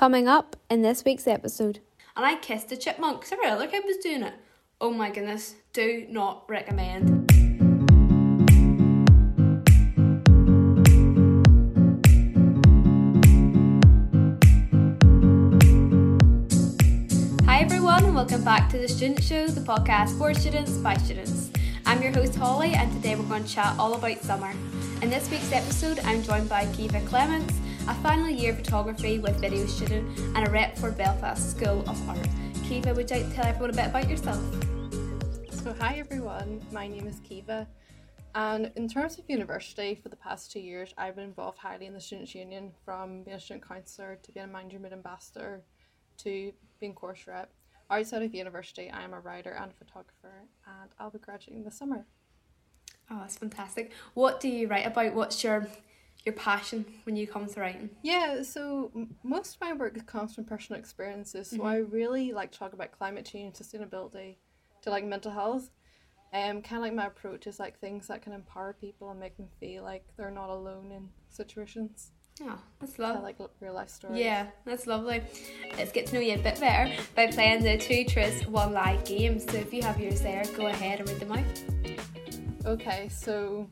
Coming up in this week's episode. And I kissed a chipmunk because every other kid was doing it. Oh my goodness, do not recommend. Hi everyone, and welcome back to the Student Show, the podcast for students by students. I'm your host Holly, and today we're going to chat all about summer. In this week's episode, I'm joined by Caoimhe Clements, a final year photography with video student and a rep for Belfast School of Art. Caoimhe, would you like to tell everyone a bit about yourself? So, hi everyone, my name is Caoimhe, and in terms of university, for the past two years, I've been involved highly in the Students' Union from being a student councillor to being a Mind Your Mood ambassador to being course rep. Outside of university, I am a writer and a photographer, and I'll be graduating this summer. Oh, that's fantastic. What do you write about? What's your your passion when you come to writing? Yeah, so m- most of my work comes from personal experiences. So I really like to talk about climate change, sustainability, to like mental health. Um, kind of like my approach is like things that can empower people and make them feel like they're not alone in situations. Oh, that's lovely. like real life stories. Yeah, that's lovely. Let's get to know you a bit better by playing the two truths, one lie game. So if you have yours there, go ahead and read them out. Okay, so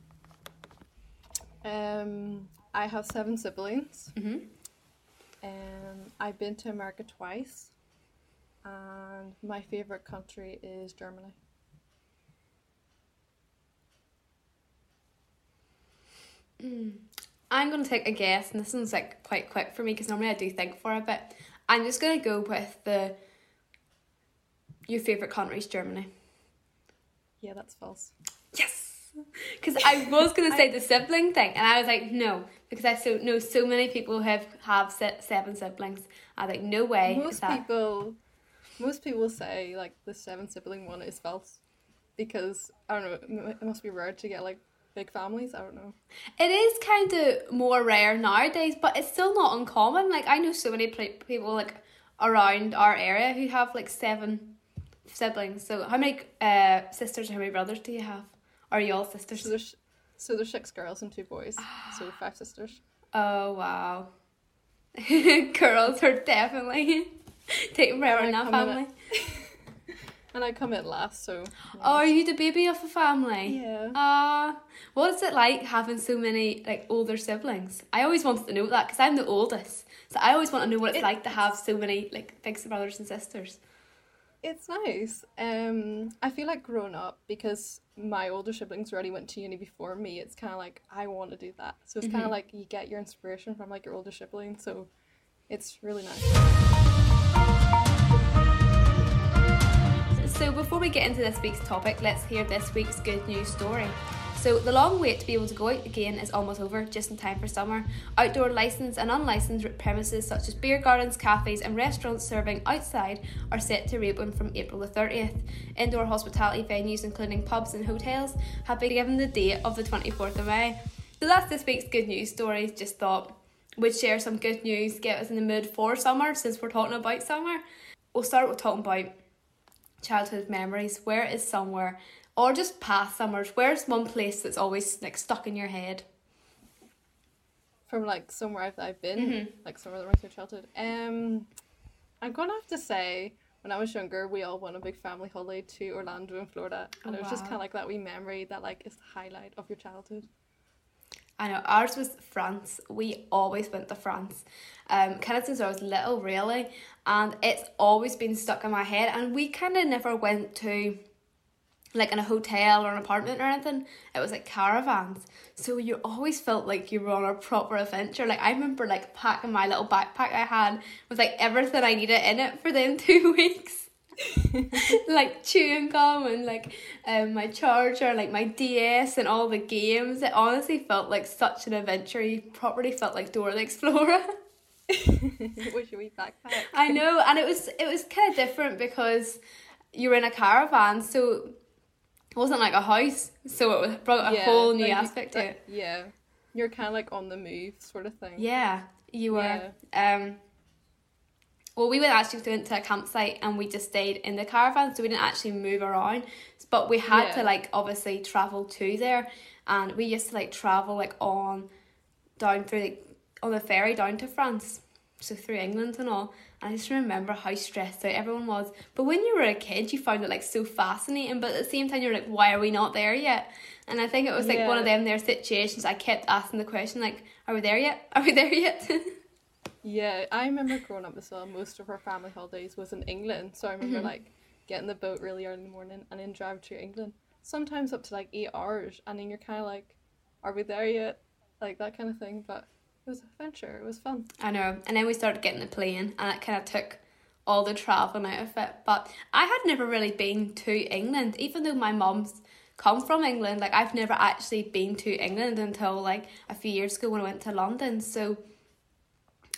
um, I have seven siblings. Mhm. Um, I've been to America twice, and my favorite country is Germany. I'm gonna take a guess, and this one's like quite quick for me because normally I do think for a bit. I'm just gonna go with the your favorite country is Germany. Yeah, that's false. Because I was gonna say the sibling thing, and I was like, no, because I so know so many people who have have se- seven siblings. I was like, no way. most that- people, most people say like the seven sibling one is false, because I don't know. It must be rare to get like big families. I don't know. It is kind of more rare nowadays, but it's still not uncommon. Like I know so many pl- people like around our area who have like seven siblings. So how many uh sisters or how many brothers do you have? Are you all sisters? So there's so there's six girls and two boys, so five sisters. Oh wow, girls are definitely taking forever in that in family. And I come in last, so Oh, are you the baby of a family? yeah. Uh, what's it like having so many like older siblings? I always wanted to know that because I'm the oldest, so I always want to know what it's It- like to have so many like big brothers and sisters. It's nice. Um, I feel like growing up because my older siblings already went to uni before me. It's kind of like I want to do that. So it's kind Mhm. of like you get your inspiration from like your older siblings. So it's really nice. So before we get into this week's topic, let's hear this week's good news story. So the long wait to be able to go out again is almost over, just in time for summer. Outdoor licensed and unlicensed premises such as beer gardens, cafes, and restaurants serving outside are set to reopen from April the 30th. Indoor hospitality venues, including pubs and hotels, have been given the date of the 24th of May. So that's this week's good news stories. Just thought we'd share some good news, get us in the mood for summer since we're talking about summer. We'll start with talking about childhood memories. Where is somewhere, or just past summers? Where's one place that's always like stuck in your head? From like somewhere I've, I've been, Mhm. like somewhere that reminds me of childhood. Um, I'm gonna have to say when I was younger, we all went on a big family holiday to Orlando in Florida, and Oh, it was just kind of like that wee memory that like is the highlight of your childhood. I know ours was France. We always went to France, um, kind of since I was little, really, and it's always been stuck in my head. And we kind of never went to like in a hotel or an apartment or anything. It was like caravans, so you always felt like you were on a proper adventure. Like I remember like packing my little backpack I had with like everything I needed in it for them two weeks. like chewing gum and like um, my charger, like my DS and all the games. It honestly felt like such an adventure. You properly felt like Dora the Explorer. Your wee backpack. I know, and it was it was kind of different because you were in a caravan, so wasn't like a house, so it brought a Yeah, whole new like aspect to it. Yeah, you're kind of like on the move, sort of thing. Yeah, you were. Um, well, we went actually went to a campsite and we just stayed in the caravan, so we didn't actually move around. But we had to like obviously travel to there, and we used to like travel like on down through like on the ferry down to France. so through England and all. I just remember how stressed out everyone was. But when you were a kid, you found it like so fascinating. But at the same time, you're like, why are we not there yet? And I think it was like one of them there situations. I kept asking the question like, are we there yet? Are we there yet? Yeah, I remember growing up as well. Most of our family holidays was in England, so I remember Mhm. like getting the boat really early in the morning and then drive to England. Sometimes up to like eight hours, and then you're kind of like, "Are we there yet?" Like that kind of thing. But it was an adventure. It was fun. I know. And then we started getting the plane, and it kind of took all the travelling out of it. But I had never really been to England, even though my mom's come from England. Like I've never actually been to England until like a few years ago when I went to London. So,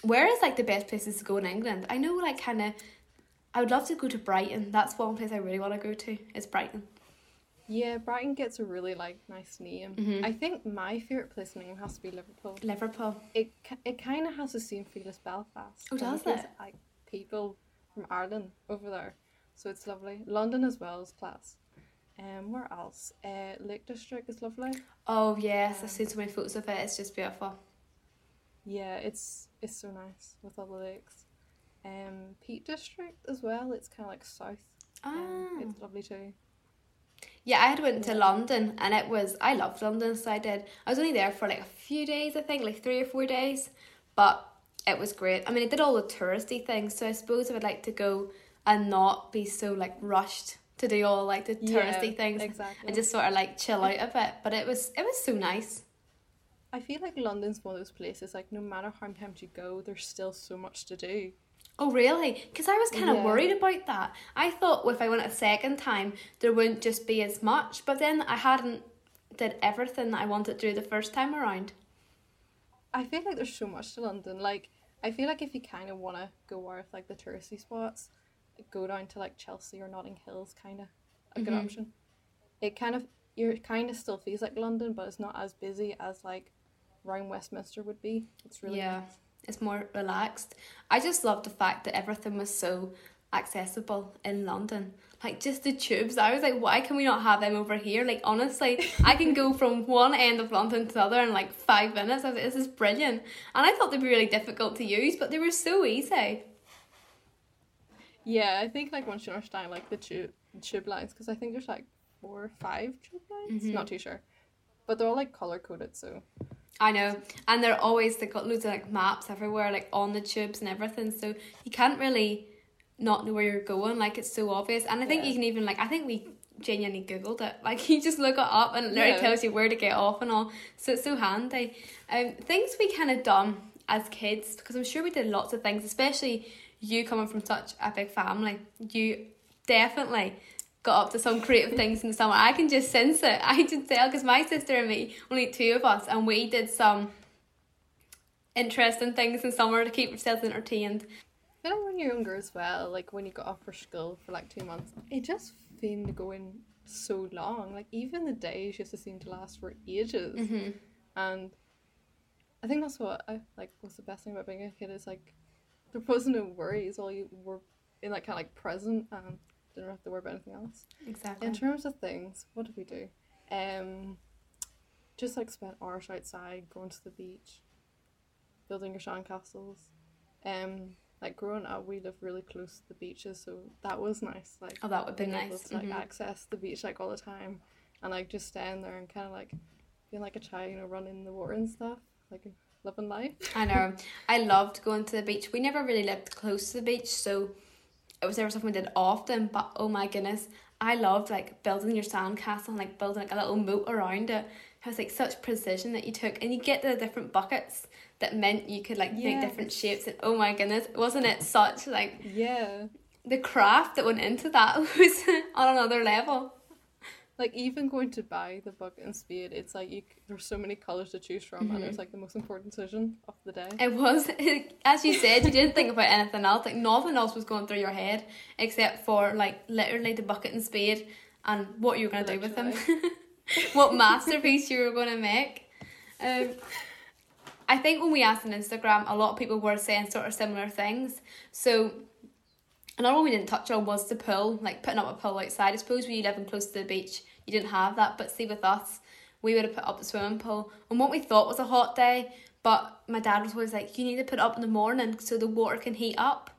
where is like the best places to go in England? I know, like kind of. I would love to go to Brighton. That's one place I really want to go to. Is Brighton. Yeah, Brighton gets a really like nice name. Mhm. I think my favorite place in England has to be Liverpool. Liverpool. It it kind of has the same feel as Belfast. Oh, does it? Like people from Ireland over there, so it's lovely. London as well is class. Um, where else? Uh, Lake District is lovely. Oh yes, I've seen so many photos of it. It's just beautiful. Yeah, it's it's so nice with all the lakes. Um, Peak District as well. It's kind of like south. Ah. Um, it's lovely too. Yeah, I had went to London and it was I loved London, so I did. I was only there for like a few days, I think, like three or four days, but it was great. I mean, I did all the touristy things, so I suppose I would like to go and not be so like rushed to do all like the touristy Yeah, things exactly. and just sort of like chill out a bit. But it was it was so nice. I feel like London's one of those places. Like no matter how many times you go, there's still so much to do. Oh really? Because I was kind of Yeah. worried about that. I thought if I went a second time, there wouldn't just be as much. But then I hadn't did everything that I wanted to do the first time around. I feel like there's so much to London. Like I feel like if you kind of want to go out like the touristy spots, go down to like Chelsea or Notting Hill's kind of a good Mhm. option. It kind of you're kind of still feels like London, but it's not as busy as like around Westminster would be. It's really Yeah. nice. It's more relaxed. I just love the fact that everything was so accessible in London. Like just the tubes. I was like, why can we not have them over here? Like honestly, I can go from one end of London to the other in like five minutes. I was like, this is brilliant. And I thought they'd be really difficult to use, but they were so easy. Yeah, I think like once you understand like the tube tube lines, because I think there's like four or five tube lines. Mhm. Not too sure, but they're all like color coded. So I know. And they're always they got loads of like maps everywhere, like on the tubes and everything. So you can't really not know where you're going. Like it's so obvious. And I think Yeah. you can even like I think we genuinely googled it. Like you just look it up and it literally Yeah. tells you where to get off and all. So it's so handy. Um, things we kind of done as kids because I'm sure we did lots of things, especially you coming from such a big family. You definitely got up to some creative things in the summer. I can just sense it. I can tell because my sister and me, only two of us, and we did some interesting things in summer to keep ourselves entertained. I feel like when you're younger as well, like when you got off for school for like two months, it just seemed to go in so long. Like even the days used to seem to last for ages. Mm-hmm. And I think that's what I like was the best thing about being a kid is like there wasn't no worries. All you were in that kind of like present and didn't have to worry about anything else. Exactly. In terms of things, what did we do? Um, just like spent hours outside, going to the beach, building your sandcastles. Um, like growing up, we lived really close to the beaches, so that was nice. Like oh, that would be being able nice. to like Mhm. access the beach like all the time, and like just staying there and kind of like being like a child, you know, running in the water and stuff, like living life. I know. I loved going to the beach. We never really lived close to the beach, so it was never something we did often. But oh my goodness, I loved like building your sandcastle and like building like a little moat around it. It was like such precision that you took, and you get the different buckets that meant you could like make different shapes. And oh my goodness, wasn't it such like Yeah, the craft that went into that was on another level. Like even going to buy the bucket and spade, it's like you there's so many colors to choose from, Mhm. and it was like the most important decision of the day. It was, as you said, you didn't think about anything else. Like nothing else was going through your head except for like literally the bucket and spade and what you were going to do with them. what masterpiece you were going to make. Um, I think when we asked on Instagram, a lot of people were saying sort of similar things. So another one we didn't touch on was the pool, like putting up a pool outside. I suppose when you living close to the beach, you didn't have that. But see, with us, we would have put up the swimming pool on what we thought was a hot day, But my dad was always like, you need to put it up in the morning so the water can heat up.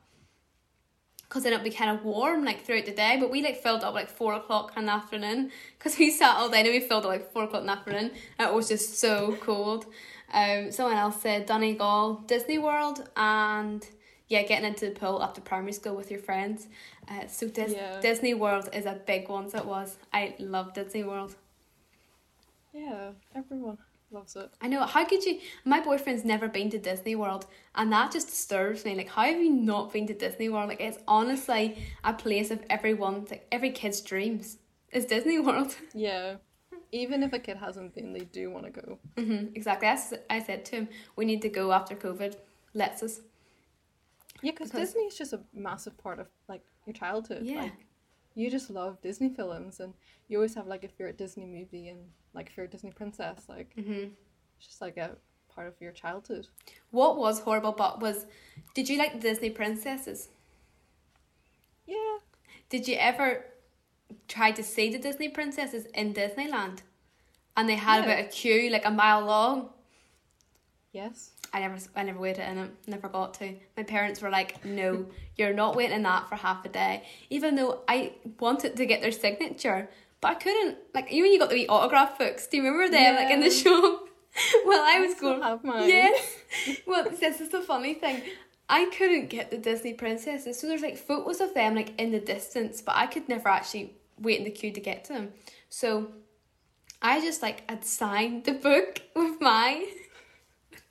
Because then it'll be kind of warm like throughout the day. But we like filled up like four o'clock in the afternoon because we sat all day and we filled up like four o'clock in the afternoon. And it was just so cold. Um, someone else said Donegal, Disney World, and yeah, getting into the pool after primary school with your friends. Uh, so Dis- Yeah. Disney World is a big one. So it was. I love Disney World. Yeah, everyone loves it. I know. How could you? My boyfriend's never been to Disney World, and that just disturbs me. Like, how have you not been to Disney World? Like, it's honestly a place of everyone's, like every kid's dreams. Is Disney World? Yeah. Even if a kid hasn't been, they do want to go. hmm exactly. As I said to him, we need to go after COVID. Let's us. Yeah, because Because- Disney is just a massive part of like your childhood. Yeah. Like, you just love Disney films, and you always have like a favorite Disney movie and like a favorite Disney princess. Like hmm it's just like a part of your childhood. What was horrible, but was, did you like Disney princesses? Yeah. Did you ever try to see the Disney princesses in Disneyland? And they had Yeah. about a queue like a mile long. Yes. I never, I never waited in it. Never got to. My parents were like, "No, you're not waiting in that for half a day." Even though I wanted to get their signature, but I couldn't. Like, even you got the wee autograph books. Do you remember them? Like in the Yeah. shop. well, I was still going. have mine. Yes. Well, this is the funny thing. I couldn't get the Disney princesses, so there's like photos of them like in the distance, but I could never actually wait in the queue to get to them. So I just like had signed the book with my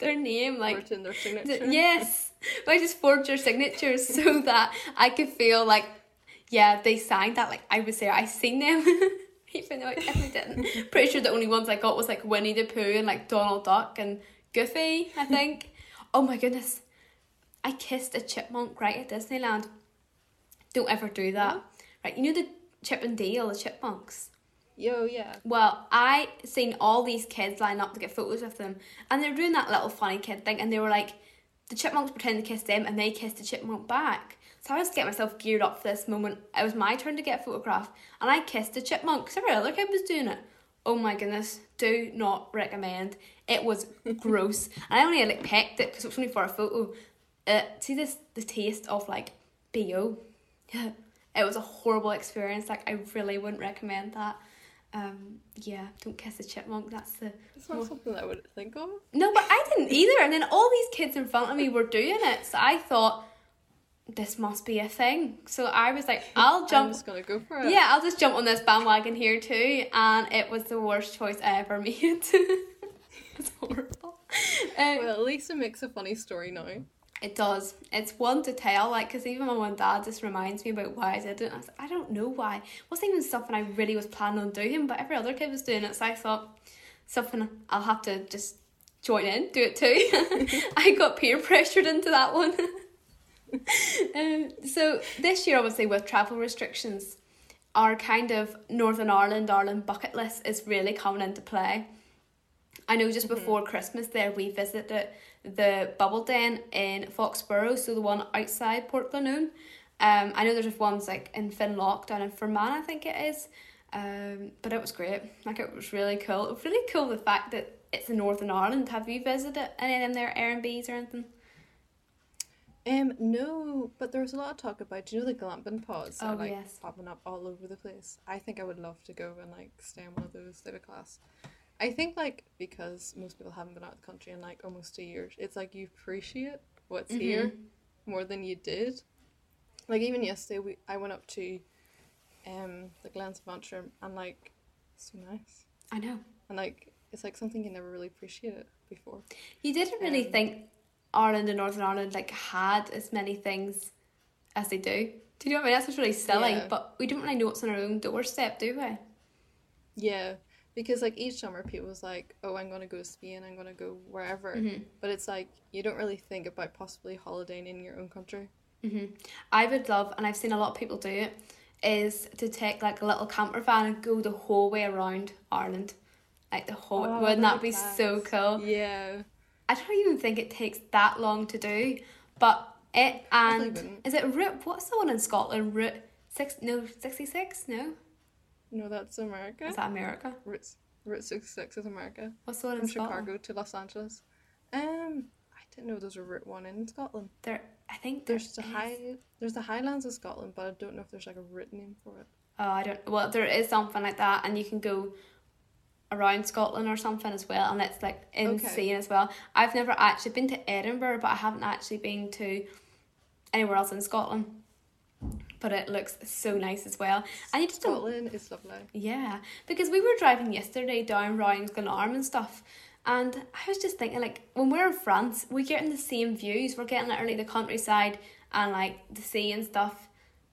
their name, like their Th- signature. Yes, but I just forged your signatures so that I could feel like, yeah, they signed that. Like I was there, I seen them, even though I definitely didn't. Pretty sure the only ones I got was like Winnie the Pooh and like Donald Duck and Goofy. I think. oh my goodness, I kissed a chipmunk right at Disneyland. Don't ever do that. Right, you know the Chip and Dale, the chipmunks. Yo, yeah. Well, I seen all these kids line up to get photos with them, and they're doing that little funny kid thing, and they were like, the chipmunks pretend to kiss them, and they kissed the chipmunk back. So I was getting myself geared up for this moment. It was my turn to get a photograph, and I kissed the chipmunk because every other kid was doing it. Oh my goodness, do not recommend. It was gross, and I only like pecked it because it was only for a photo. Uh, see this the taste of like bo. Yeah, it was a horrible experience. Like I really wouldn't recommend that. Um, yeah, don't kiss a chipmunk. That's the It's not something I wouldn't think of. no, but I didn't either. And then all these kids in front of me were doing it, so I thought this must be a thing. So I was like, I'll jump. I'm just gonna go for it. Yeah, I'll just jump on this bandwagon here too, and it was the worst choice I ever made. it's horrible. Um, Well, at least it makes a funny story now. It does. It's one to tell, like, because even my mum and dad just reminds me about why I did it. I like, I don't know why. It wasn't even something I really was planning on doing, but every other kid was doing it, so I thought something I'll have to just join in, do it too. I got peer pressured into that one. um, so this year, obviously, with travel restrictions, our kind of Northern Ireland, Ireland bucket list is really coming into play. I know just before Christmas there we visited the Bubble Den in Foxborough, so the one outside Portglenone. Um, I know there's ones like in Finn Lough down in Fermanagh, I think it is. Um, but it was great. Like it was really cool. It was really cool the fact that it's in Northern Ireland. Have you visited any of them there Airbnbs or anything? Um, no, but there was a lot of talk about do you know the glamping pods that Oh, are like yes. popping up all over the place. I think I would love to go and like stay in one of those a class. I think like because most people haven't been out of the country in like almost two years, it's like you appreciate what's here more than you did. Like even yesterday, we I went up to, um, the Glens of Antrim and like, it's so nice I know. and like it's like something you never really appreciated before. You didn't really Um, think Ireland and Northern Ireland like had as many things as they do. Do you know what I mean? That's what's really silly. Yeah. But we don't really know what's on our own doorstep, do we? Yeah, because like each summer people was like, "Oh, I'm gonna go to Spain. I'm gonna go wherever," Mm-hmm. but it's like you don't really think about possibly holidaying in your own country. hmm I would love, and I've seen a lot of people do it, is to take like a little camper van and go the whole way around Ireland. Like the whole, Oh, wouldn't that be be so cool? Yeah, I don't even think it takes that long to do, but it and is it Route? What's the one in Scotland? Route six? No, sixty six. No, no, that's America. is that America? Route Route six six is America What's the one in from Scotland? Chicago to Los Angeles. Um, I didn't know there's a Route One in Scotland. There, I think there There's the is. high, there's the Highlands of Scotland, but I don't know if there's like a route name for it. Oh, I don't. Well, there is something like that, and you can go around Scotland or something as well, and it's like insane as well. I've never actually been to Edinburgh, but I haven't actually been to anywhere else in Scotland. But it looks so nice as well, and you just don't Scotland is lovely. Yeah, because we were driving yesterday down round Glenarm and stuff, and I was just thinking, like, when we're in France, we're getting the same views. We're getting literally the countryside and like the sea and stuff.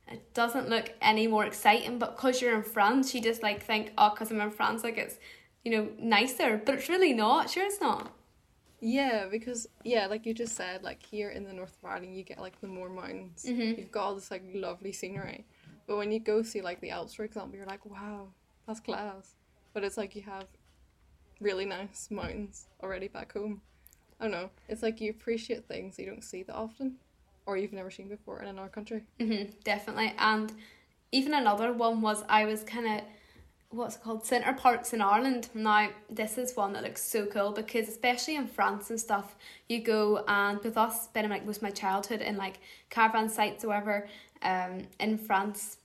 It doesn't look any more exciting, but because you're in France, you just like think, oh, because I'm in France, like it's, you know, nicer. But it's really not. Sure, it's not. Yeah, because yeah, like you just said, like here in the north of Ireland, you get like the more mountains. Mhm. You've got all this like lovely scenery, but when you go see like the Alps, for example, you're like, wow, that's class. But it's like you have really nice mountains already back home. I don't know. It's like you appreciate things you don't see that often, or you've never seen before in another country. Mm-hmm, definitely. And even another one was I was kind of, what's it called? Center Parcs in Ireland. Now, this is one that looks so cool because, especially in France and stuff, you go and with us spending like most of my childhood in like caravan sites or whatever um, in France.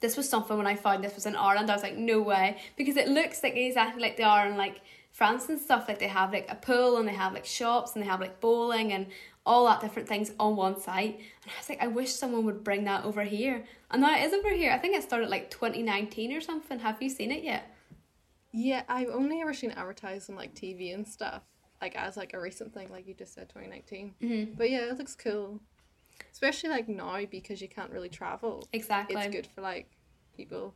This was something when I found this was in Ireland, I was like, no way. Because it looks like exactly like they are in like France and stuff. Like they have like a pool and they have like shops and they have like bowling and all that different things on one site. And I was like, I wish someone would bring that over here. And now it is over here. I think it started like 2019 or something. Have you seen it yet? Yeah, I've only ever seen it advertised on like TV and stuff, like as like a recent thing, like you just said, twenty nineteen. Mm-hmm. But yeah, it looks cool, especially like now because you can't really travel. Exactly. It's good for like people,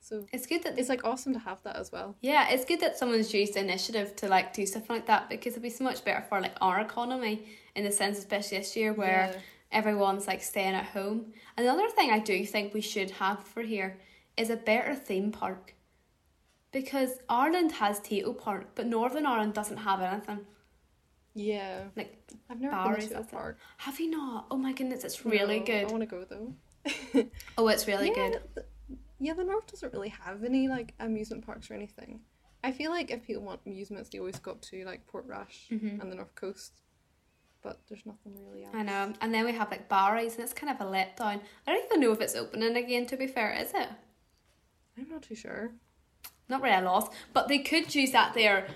so It's good that it's like awesome to have that as well. Yeah, it's good that someone's used the initiative to like do stuff like that because it'd be so much better for like our economy in the sense, especially this year where Yeah. everyone's like staying at home. Another thing I do think we should have for here is a better theme park. Because Ireland has Tayto Park, but Northern Ireland doesn't have anything. Yeah, Like I've never Barry's, been to a that's it. park. Have you not? Oh my goodness, it's really No, good. I want to go though. Oh, it's really yeah, good. Yeah, the north doesn't really have any like amusement parks or anything. I feel like if people want amusements, they always go up to like Portrush Mhm. and the north coast, but there's nothing really else. I know. And then we have like Barry's and it's kind of a letdown. I don't even know if it's opening again to be fair, is it? I'm not too sure. not really a loss, but they could use that there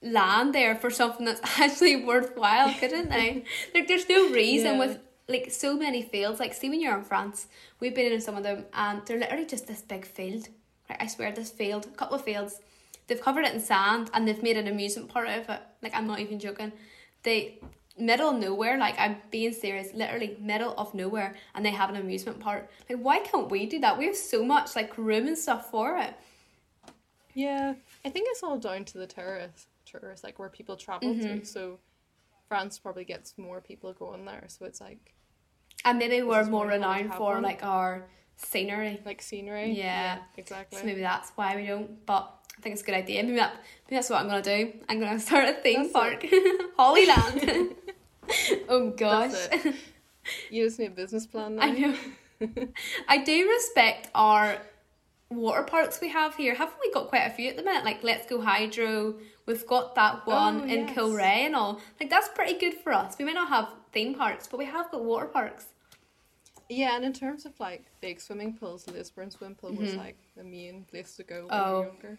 land there for something that's actually worthwhile, couldn't they? like there's no reason Yeah. with like so many fields. Like see when you're in France, we've been in some of them and they're literally just this big field. Right, I swear this field, a couple of fields, they've covered it in sand and they've made an amusement part out of it. Like I'm not even joking. They middle of nowhere, like I'm being serious, literally middle of nowhere, and they have an amusement park. Like why can't we do that? We have so much like room and stuff for it. Yeah, I think it's all down to the tourists, tourists like where people travel Mm-hmm. to. So France probably gets more people going there, so it's like And maybe we're more why we wanna renowned for one. like our scenery. like scenery. Yeah. exactly. So maybe that's why we don't. But I think it's a good idea. Maybe, that, maybe that's what I'm gonna do. I'm gonna start a theme That's park, Hollyland. oh gosh. You just need a business plan now. I know. I do respect our water parks we have here. Haven't we got quite a few at the minute? Like Let's Go Hydro. We've got that oh, one Oh, in yes. Kilray and all. Like that's pretty good for us. We may not have theme parks, but we have got water parks. Yeah, and in terms of like big swimming pools, Lisburn swim pool was like the main place to go when Mm-hmm. Oh. you were younger.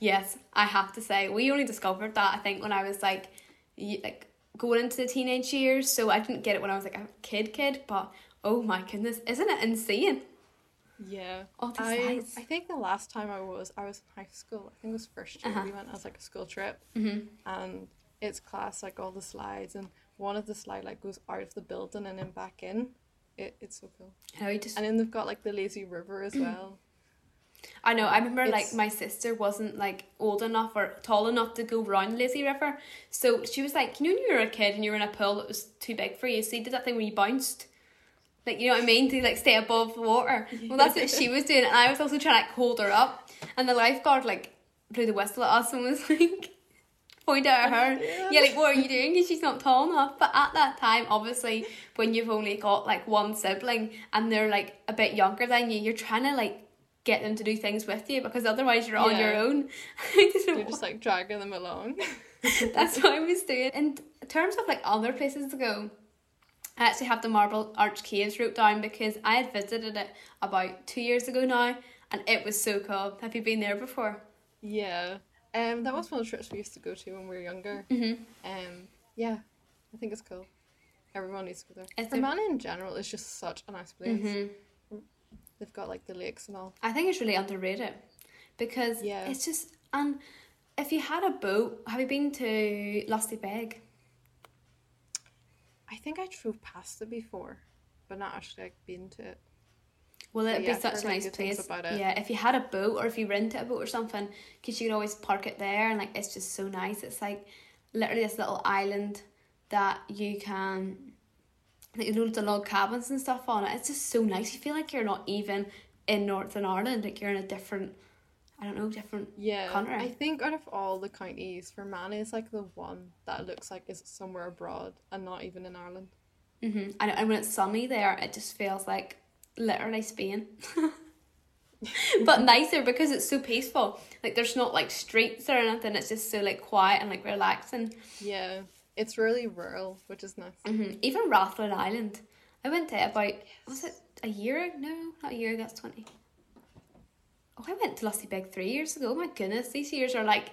Yes, I have to say we only discovered that I think when I was like, like going into the teenage years. So I didn't get it when I was like a kid, kid. But oh my goodness, isn't it insane? Yeah. All I, slides. I think the last time I was I was in high school. I think it was first year. Uh-huh. We went as like a school trip, Mhm. and it's class like all the slides, and one of the slide like goes out of the building and then back in. It, it's so cool. You just. And then they've got like the lazy river as well. I know. I remember like my sister wasn't like old enough or tall enough to go round Lazy River, so she was like, you know, when you were a kid and you were in a pool that was too big for you, so you did that thing where you bounced. Like you know what I mean to like stay above the water. Well, that's what she was doing, and I was also trying to like hold her up, and the lifeguard like blew the whistle at us and was like, pointed at her. Yeah, like what are you doing? Because she's not tall enough. But at that time, obviously, when you've only got like one sibling and they're like a bit younger than you, you're trying to like get them to do things with you because otherwise you're on your own. You're just like dragging them along. That's what I was doing. In terms of like other places to go, I actually have the Marble Arch Caves route down because I had visited it about two years ago now, and it was so cool. Have you been there before? Yeah. Um, that was one of the trips we used to go to when we were younger. Mm-hmm. Um, yeah, I think it's cool. Everyone needs to go there. It's a- in general is just such a nice place. Mm-hmm. They've got like the lakes and all. I think it's really underrated because Yeah. it's just and if you had a boat, have you been to Lusty Beg? I think I drove past it before, but not actually like been to it. Well, it'd yeah, be such a nice place. Yeah, if you had a boat or if you rented a boat or something, because you could always park it there, and like it's just so nice. It's like literally this little island that you can, like loads of log cabins and stuff on it. It's just so nice. You feel like you're not even in Northern Ireland. Like you're in a different, I don't know, different. Yeah, Country. I think out of all the counties, Fermanagh is like the one that looks like it's somewhere abroad and not even in Ireland. Mm-hmm. And, and when it's sunny there, it just feels like literally Spain. but nicer because it's so peaceful. Like there's not like streets or anything. It's just so like quiet and like relaxing. Yeah, it's really rural, which is nice. hmm Even Rathlin Island, I went there about was it a year? Ago? No, not a year. That's twenty. Oh, I went to Lusty Beg three years ago. Oh my goodness, these years are like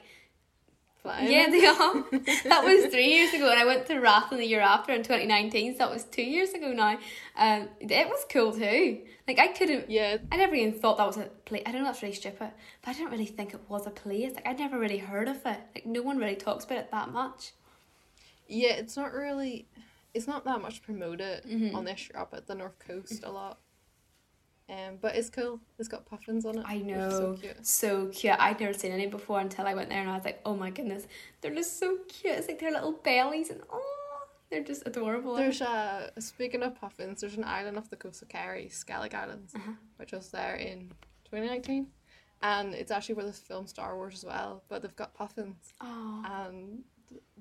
Flying. yeah, they are. that was three years ago, and I went to Rathlin the year after in twenty nineteen. So that was two years ago now. Um, it was cool too. Like I couldn't. yeah, I never even thought that was a place. I don't know that's really stupid, but I didn't really think it was a place. Like I'd never really heard of it. Like no one really talks about it that much. yeah. It's not really, it's not that much promoted Mhm. unless you're up at the north coast a lot. Um, but it's cool. It's got puffins on it. I know. So cute. So cute. I'd never seen any before until I went there and I was like, oh my goodness, they're just so cute. It's like their little bellies and oh, they're just adorable. There's a speaking of puffins. There's an island off the coast of Kerry, Skellig Islands, Uh-huh. which was there in 2019, and it's actually where they filmed Star Wars as well. But they've got puffins, oh, and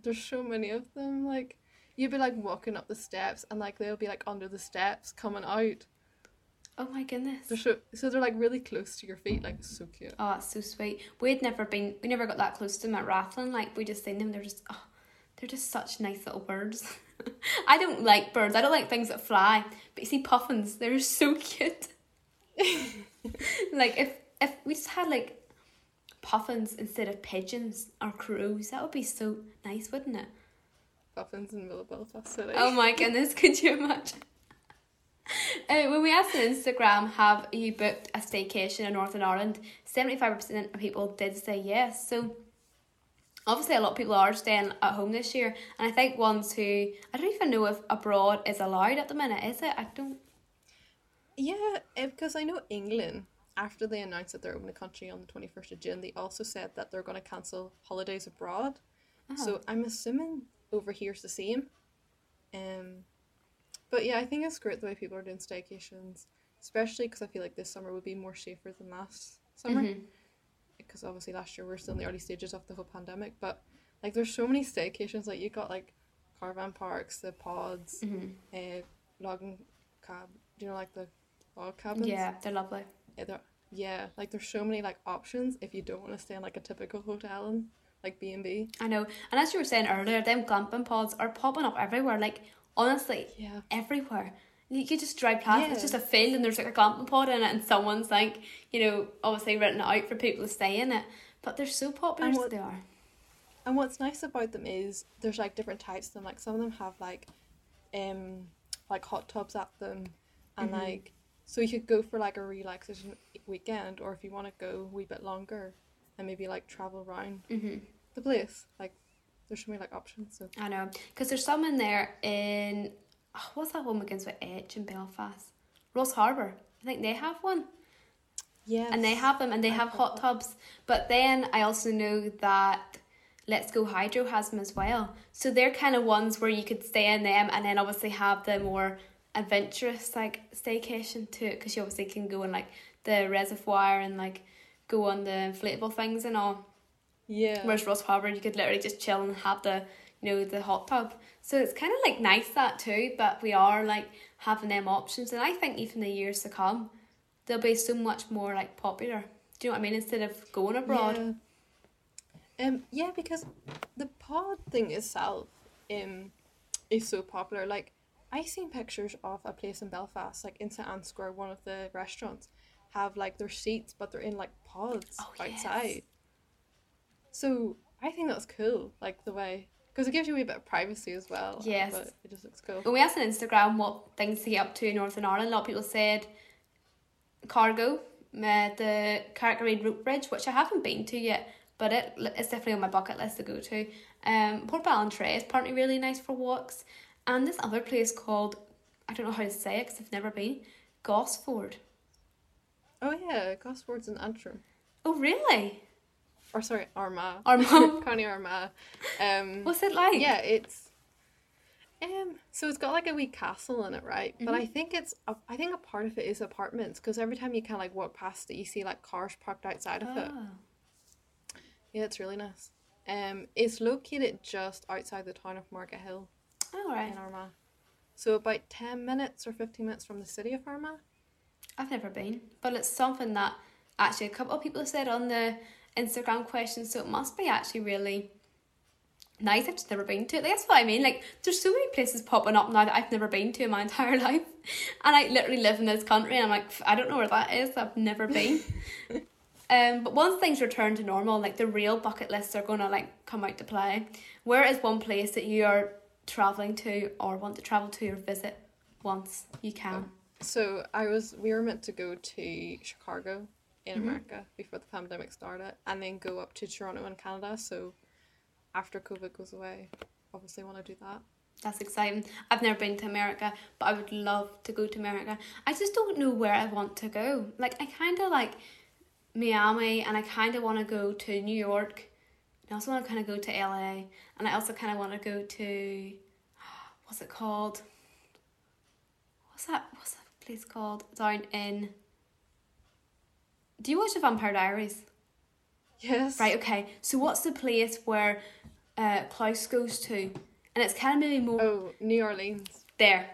there's so many of them. Like you'd be like walking up the steps, and like they'll be like under the steps coming out. Oh my goodness. They're so so they're like really close to your feet. Like so cute. Oh, it's so sweet. We'd never been, we never got that close to them at Rathlin. Like, we just seen them. They're just, oh, they're just such nice little birds. I don't like birds. I don't like things that fly. But you see puffins, they're so cute. like, if, if we just had, like, puffins instead of pigeons or crows, that would be so nice, wouldn't it? Puffins and of Belfast City. Oh my goodness, could you imagine? Uh, when we asked on Instagram, have you booked a staycation in Northern Ireland? 75% of people did say yes. So, obviously, a lot of people are staying at home this year. And I think ones who, I don't even know if abroad is allowed at the minute, is it? I don't. Yeah, eh, because I know England, after they announced that they're opening the country on the 21st of June, they also said that they're going to cancel holidays abroad. So I'm assuming over here's the same. Um, but yeah, I think it's great the way people are doing staycations, especially because I feel like this summer would be more safer than last summer. Because obviously last year we are still in the early stages of the whole pandemic, but like there's so many staycations. Like you got like caravan parks, the pods, Mhm. uh, logging cab. Do you know like the log cabins? Yeah, they're lovely. Yeah, there- yeah, like there's so many like options if you don't want to stay in like a typical hotel and like B and B. I know. And as you were saying earlier, them glamping pods are popping up everywhere. Like, honestly, Yeah. everywhere. You could just drive past, Yeah. it's just a field and there's like a glamping pod in it, and someone's like, you know, obviously written it out for people to stay in it. But they're so popular, And what- they are. And what's nice about them is there's like different types of them. Like some of them have like um like hot tubs at them and Mhm. like so you could go for like a relaxation weekend or if you want to go a wee bit longer and maybe like travel around hmm the place. Like there's so many like options. So I know. Because there's some in there in, oh, what's that one begins with H in Belfast? Ross Harbour. I think they have one. yeah. and they have them and they I've have hot tubs but then i also know that let's go hydro has them as well so they're kind of ones where you could stay in them and then obviously have the more adventurous like staycation to it because you obviously can go in like the reservoir and like go on the inflatable things and all Yeah. whereas ross harbour you could literally just chill and have the you know the hot tub so it's kind of like nice that too but we are like having them options and i think even the years to come they'll be so much more like popular do you know what i mean instead of going abroad Yeah. Um, yeah, because the pod thing itself um, is so popular. Like, I seen pictures of a place in Belfast, like in St Anne Square, one of the restaurants have like their seats, but they're in like pods Oh, yes. So I think that's cool, like the way because it gives you a wee bit of privacy as well. Yes. but it just looks cool. When we asked on Instagram what things to get up to in Northern Ireland, a lot of people said Cargo, uh, the Carrick-a-Rede Rope Bridge, which I haven't been to yet, but it it's definitely on my bucket list to go to. Um, Portballintrae is apparently really nice for walks, and this other place called I don't know how to say it because I've never been Gosford. Oh yeah, Gosford's in Antrim. Oh really? Or sorry, Armagh. Armagh. County Armagh. Um, What's it like? yeah, it's um. So it's got like a wee castle in it, right? But Mm-hmm. I think it's a, I think a part of it is apartments because every time you kind of like walk past it, you see like cars parked outside of it. Ah. Yeah, it's really nice. Um, it's located just outside the town of Markethill All right. in Armagh. So about ten minutes or fifteen minutes from the city of Armagh. I've never been, but it's something that actually a couple of people said on the Instagram questions, so it must be actually really nice. I've just never been to it. Like, that's what I mean. Like, there's so many places popping up now that I've never been to in my entire life, and I literally live in this country, and I'm like, I don't know where that is. I've never been. um, but once things return to normal, like the real bucket lists are gonna like come out to play. Where is one place that you are traveling to or want to travel to or visit once you can? So I was we were meant to go to Chicago in Mhm. America before the pandemic started and then go up to Toronto in Canada. So after COVID goes away, obviously I want to do that. That's exciting. I've never been to America, but I would love to go to America. I just don't know where I want to go. Like I kind of like Miami, and I kind of want to go to New York. I also want to kind of go to LA, and I also kind of want to go to what's it called? What's that? What's that place called down in? Do you watch the Vampire Diaries? Yes. Right. Okay. So what's the place where uh, Klaus goes to? And it's kind of maybe more Oh, New Orleans. there,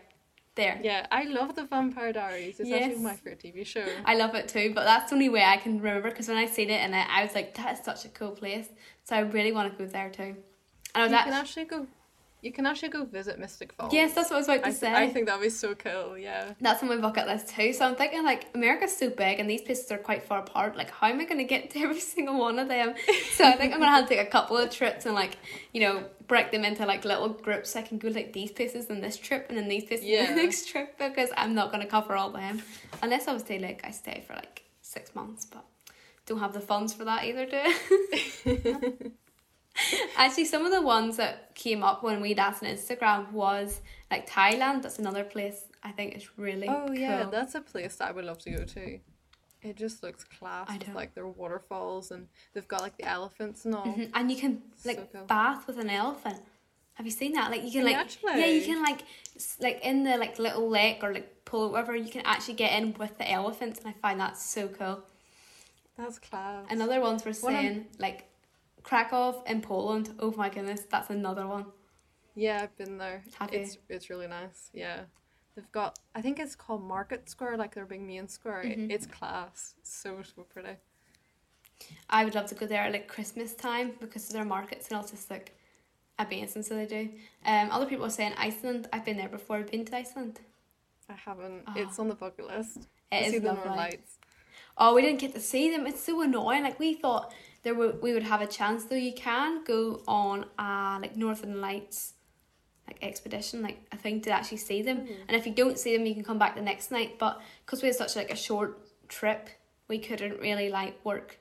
there. Yeah, I love the Vampire Diaries. It's actually my favorite TV show. I love it too, but that's the only way I can remember because when I seen it and I, I was like, that is such a cool place. So I really want to go there too. And I was you actually, can actually go. You can actually go visit Mystic Falls. yes, that's what I was about to I, say. I think that'd be so cool. Yeah. that's on my bucket list too. So I'm thinking like America's so big and these places are quite far apart. Like how am I going to get to every single one of them? So I think I'm going to have to take a couple of trips and like you know break them into like little groups. So I can go like these places in this trip and then these places Yeah. the next trip because I'm not going to cover all them unless obviously like I stay for like six months, but don't have the funds for that either. Do I? Actually, some of the ones that came up when we'd asked on Instagram was like Thailand. That's another place I think is really Oh yeah, that's a place that I would love to go to. It just looks class I with like their waterfalls and they've got like the elephants and all. Mhm. And you can So like cool. bath with an elephant. Have you seen that? Like you can like actually? yeah, you can like like in the like little lake or like pool or whatever. You can actually get in with the elephants, and I find that so cool. That's class. Another ones were saying like Krakow in Poland. Oh my goodness, that's another one. Yeah, I've been there. Have you? it's it's really nice. Yeah. They've got I think it's called Market Square, like their big main square. It- Mhm. it's class. So so pretty. I would love to go there at like Christmas time because their markets and all just like amazing. So they do. Um, other people are saying Iceland. I've been there before. I've been to Iceland. I haven't. Oh. It's on the bucket list. It is see the Northern. Lights. Oh, we didn't get to see them. It's so annoying. Like we thought there were we would have a chance though. You can go on a like Northern Lights like expedition, like a thing to actually see them. Mm. And if you don't see them, you can come back the next night. But because we had such like a short trip, we couldn't really like work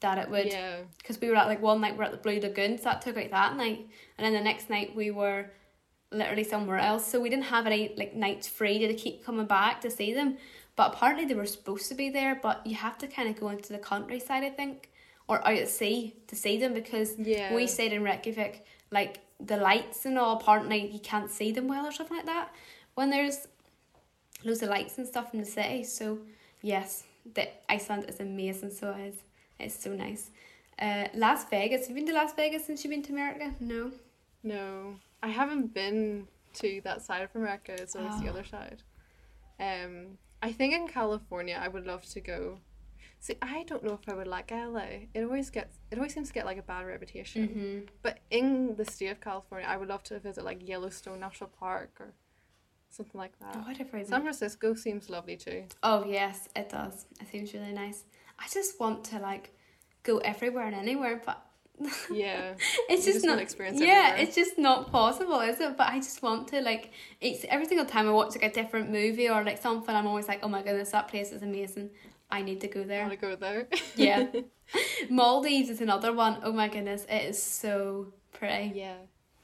that it would. Yeah. Because we were at like one night we're at the Blue Lagoon, so that took out that night, and then the next night we were literally somewhere else. So we didn't have any like nights free to keep coming back to see them. But apparently they were supposed to be there, but you have to kind of go into the countryside, I think, or out at sea to see them because Yeah. we stayed in Reykjavik, like the lights and all. Apparently you can't see them well or something like that when there's loads of lights and stuff in the city. So yes, the Iceland is amazing. So it is. It's so nice. Uh, Las Vegas. Have you been to Las Vegas since you've been to America? No. No, I haven't been to that side of America. It's always the Oh. other side. Um, I think in California, I would love to go. See, I don't know if I would like LA. It always gets it always seems to get like a bad reputation. Mm-hmm. But in the state of California, I would love to visit like Yellowstone National Park or something like that. Oh, I never even. San Francisco seems lovely too. Oh yes, it does. It seems really nice. I just want to like go everywhere and anywhere, but Yeah. it's just just not experience Yeah, everywhere. it's just not possible, is it? But I just want to like. It's every single time I watch like a different movie or like something, I'm always like, oh my goodness, that place is amazing. I need to go I there. want to go there. Yeah. Maldives is another one. Oh my goodness, it is so pretty. yeah.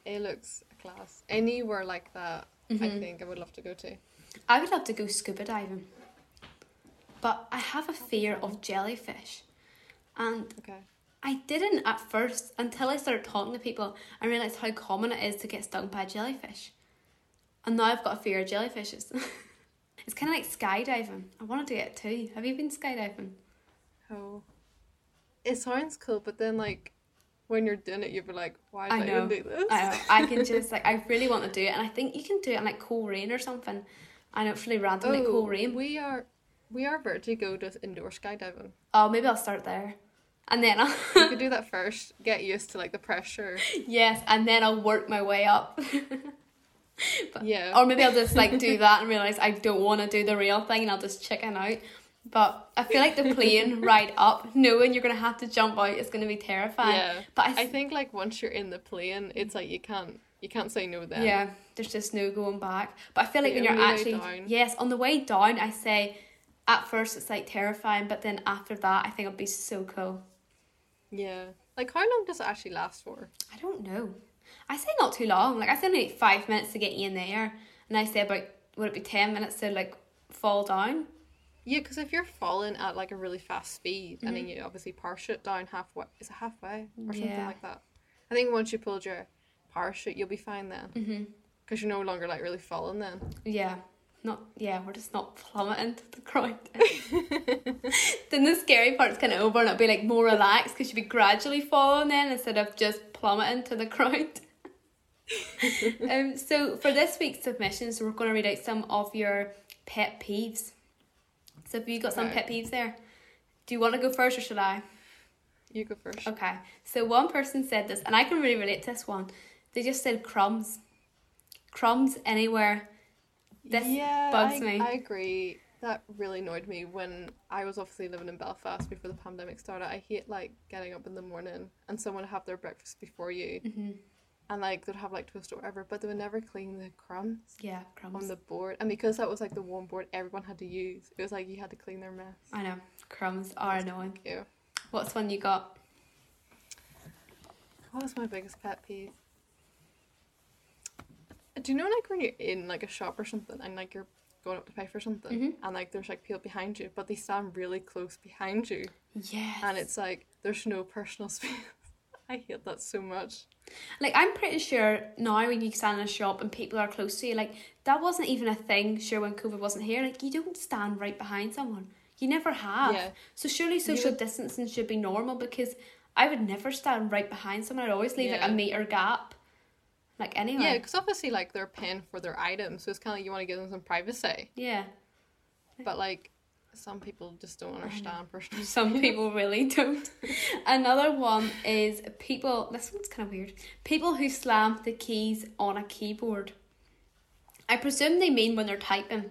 It looks class. Anywhere like that, I Mhm. think I would love to go to. I would love to go scuba diving, but I have a fear of jellyfish, and Okay. I didn't at first until I started talking to people and realised how common it is to get stung by a jellyfish. And now I've got a fear of jellyfishes. it's kind of like skydiving. I want to do it too. Have you been skydiving? Oh. It sounds cool, but then like when you're doing it, you'll be like, why did I I, know. even do this? I know. I can just like I really want to do it, and I think you can do it in like Coleraine or something. I know it's really random, like cool oh, rain. Oh, We are we are about to go to indoor skydiving. Oh, maybe I'll start there, and then I'll You could do that first. Get used to like the pressure. yes, and then I'll work my way up. But- Yeah. Or maybe I'll just like do that and realize I don't want to do the real thing and I'll just chicken out. But I feel like the plane ride up, knowing you're gonna have to jump out, is gonna be terrifying. Yeah. But I, I think like once you're in the plane, it's like you can't you can't say no then. yeah, there's just no going back. But I feel like when you're actually down. yes on the way down, I say at first it's like terrifying, but then after that, I think it'll be so cool. Yeah. Like how long does it actually last for? I don't know. I say not too long. Like I say only five minutes to get you in there, and I say about would it be ten minutes to like fall down? Yeah, because if you're falling at like a really fast speed and then Mm-hmm. you obviously parachute down halfway, is it halfway or something Yeah. like that? I think once you pulled your parachute, you'll be fine then. Mm-hmm. Because you're no longer like really falling then. Yeah. Not yeah, we're just not plummeting to the ground. then the scary part's kind of over and it'll be like more relaxed because you'll be gradually falling then instead of just plummeting to the ground. Um, so for this week's submissions, we're going to read out some of your pet peeves. So have you got some pet peeves there? Do you want to go first or should I? You go first. Okay. So one person said this, and I can really relate to this one. They just said crumbs. Crumbs anywhere. This yeah, bugs I, me. I agree. That really annoyed me when I was obviously living in Belfast before the pandemic started. I hate like getting up in the morning and someone have their breakfast before you hmm and like they'd have like twist or whatever, but they would never clean the crumbs Yeah, crumbs. on the board. And because that was like the one board everyone had to use, it was like you had to clean their mess. I know. Crumbs are annoying. Ew. What's one you got? What was my biggest pet peeve? Do you know like when you're in like a shop or something and like you're going up to pay for something Mhm. and like there's like people behind you but they stand really close behind you Yeah. and it's like there's no personal space. I hate that so much. like I'm pretty sure now when you stand in a shop and people are close to you, like that wasn't even a thing. Sure, when COVID wasn't here, like you don't stand right behind someone. You never have. Yeah. So surely social distancing should be normal because I would never stand right behind someone. I'd always leave like a meter gap. Like anyway. Yeah, because obviously like they're paying for their items, so it's kind of like you want to give them some privacy. Yeah. But like some people just don't understand personal. Some people really don't. Another one is people. This one's kind of weird. People who slam the keys on a keyboard. I presume they mean when they're typing.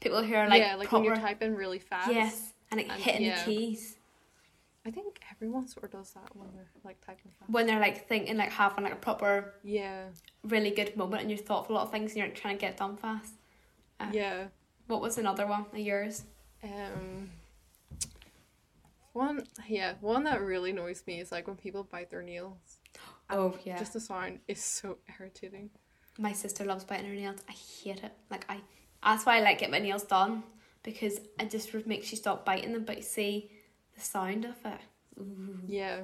People who are like, yeah, like proper. when you're typing really fast. yes, and like And- hitting yeah. the keys I think everyone sort of does that when they're like typing fast. when they're like thinking, like having like a proper, Yeah, really good moment, and you're thoughtful a lot of things, and you're like, trying to get done fast. Uh, yeah. What was another one of yours? Um, one, yeah, one that really annoys me is like when people bite their nails. Oh, yeah. Just the sound is so irritating. My sister loves biting her nails. I hate it. Like I, that's why I like get my nails done because it just makes you stop biting them. But you see the sound of it. Ooh. Yeah.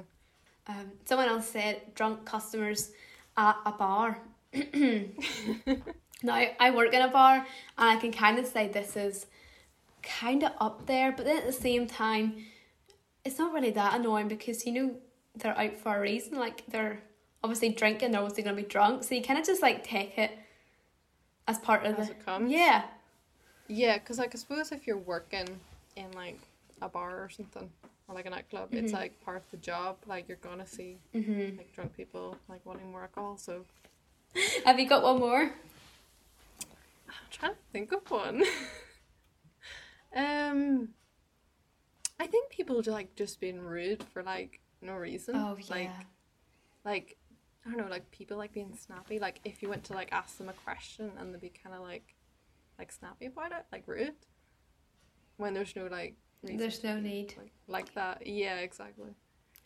Um, someone else said drunk customers at a bar. now I work in a bar and I can kind of say this is kind of up there, but then at the same time, it's not really that annoying because you know they're out for a reason. Like they're obviously drinking, they're obviously gonna be drunk, so you kind of just like take it as part of As the it comes. yeah. Yeah, because like I suppose if you're working in like a bar or something or like a nightclub. It's like part of the job. Like you're gonna see Mm-hmm. like drunk people like wanting more alcohol. So Have you got one more? I'm trying to think of one. um, I think people just like just being rude for like no reason. Oh Like yeah. like I don't know, like people like being snappy. Like if you went to like ask them a question and they'd be kind of like like snappy about it, like rude. When there's no like reason There's no need. like like that. Yeah, exactly.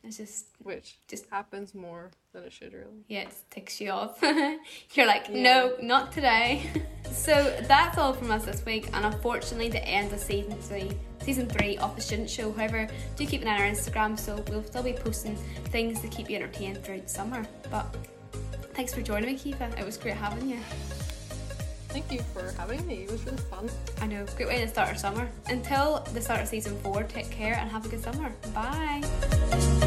It's just Which Just- happens more than it should really. yeah, it takes you off. You're like, no, not today. so that's all from us this week, and unfortunately, the end of season three, season three of the Student Show. However, do keep an eye on our Instagram, so we'll still be posting things to keep you entertained throughout the summer. But thanks for joining me, Caoimhe. It was great having you. Thank you for having me. It was really fun. I know, great way to start our summer. Until the start of season four, take care and have a good summer. Bye.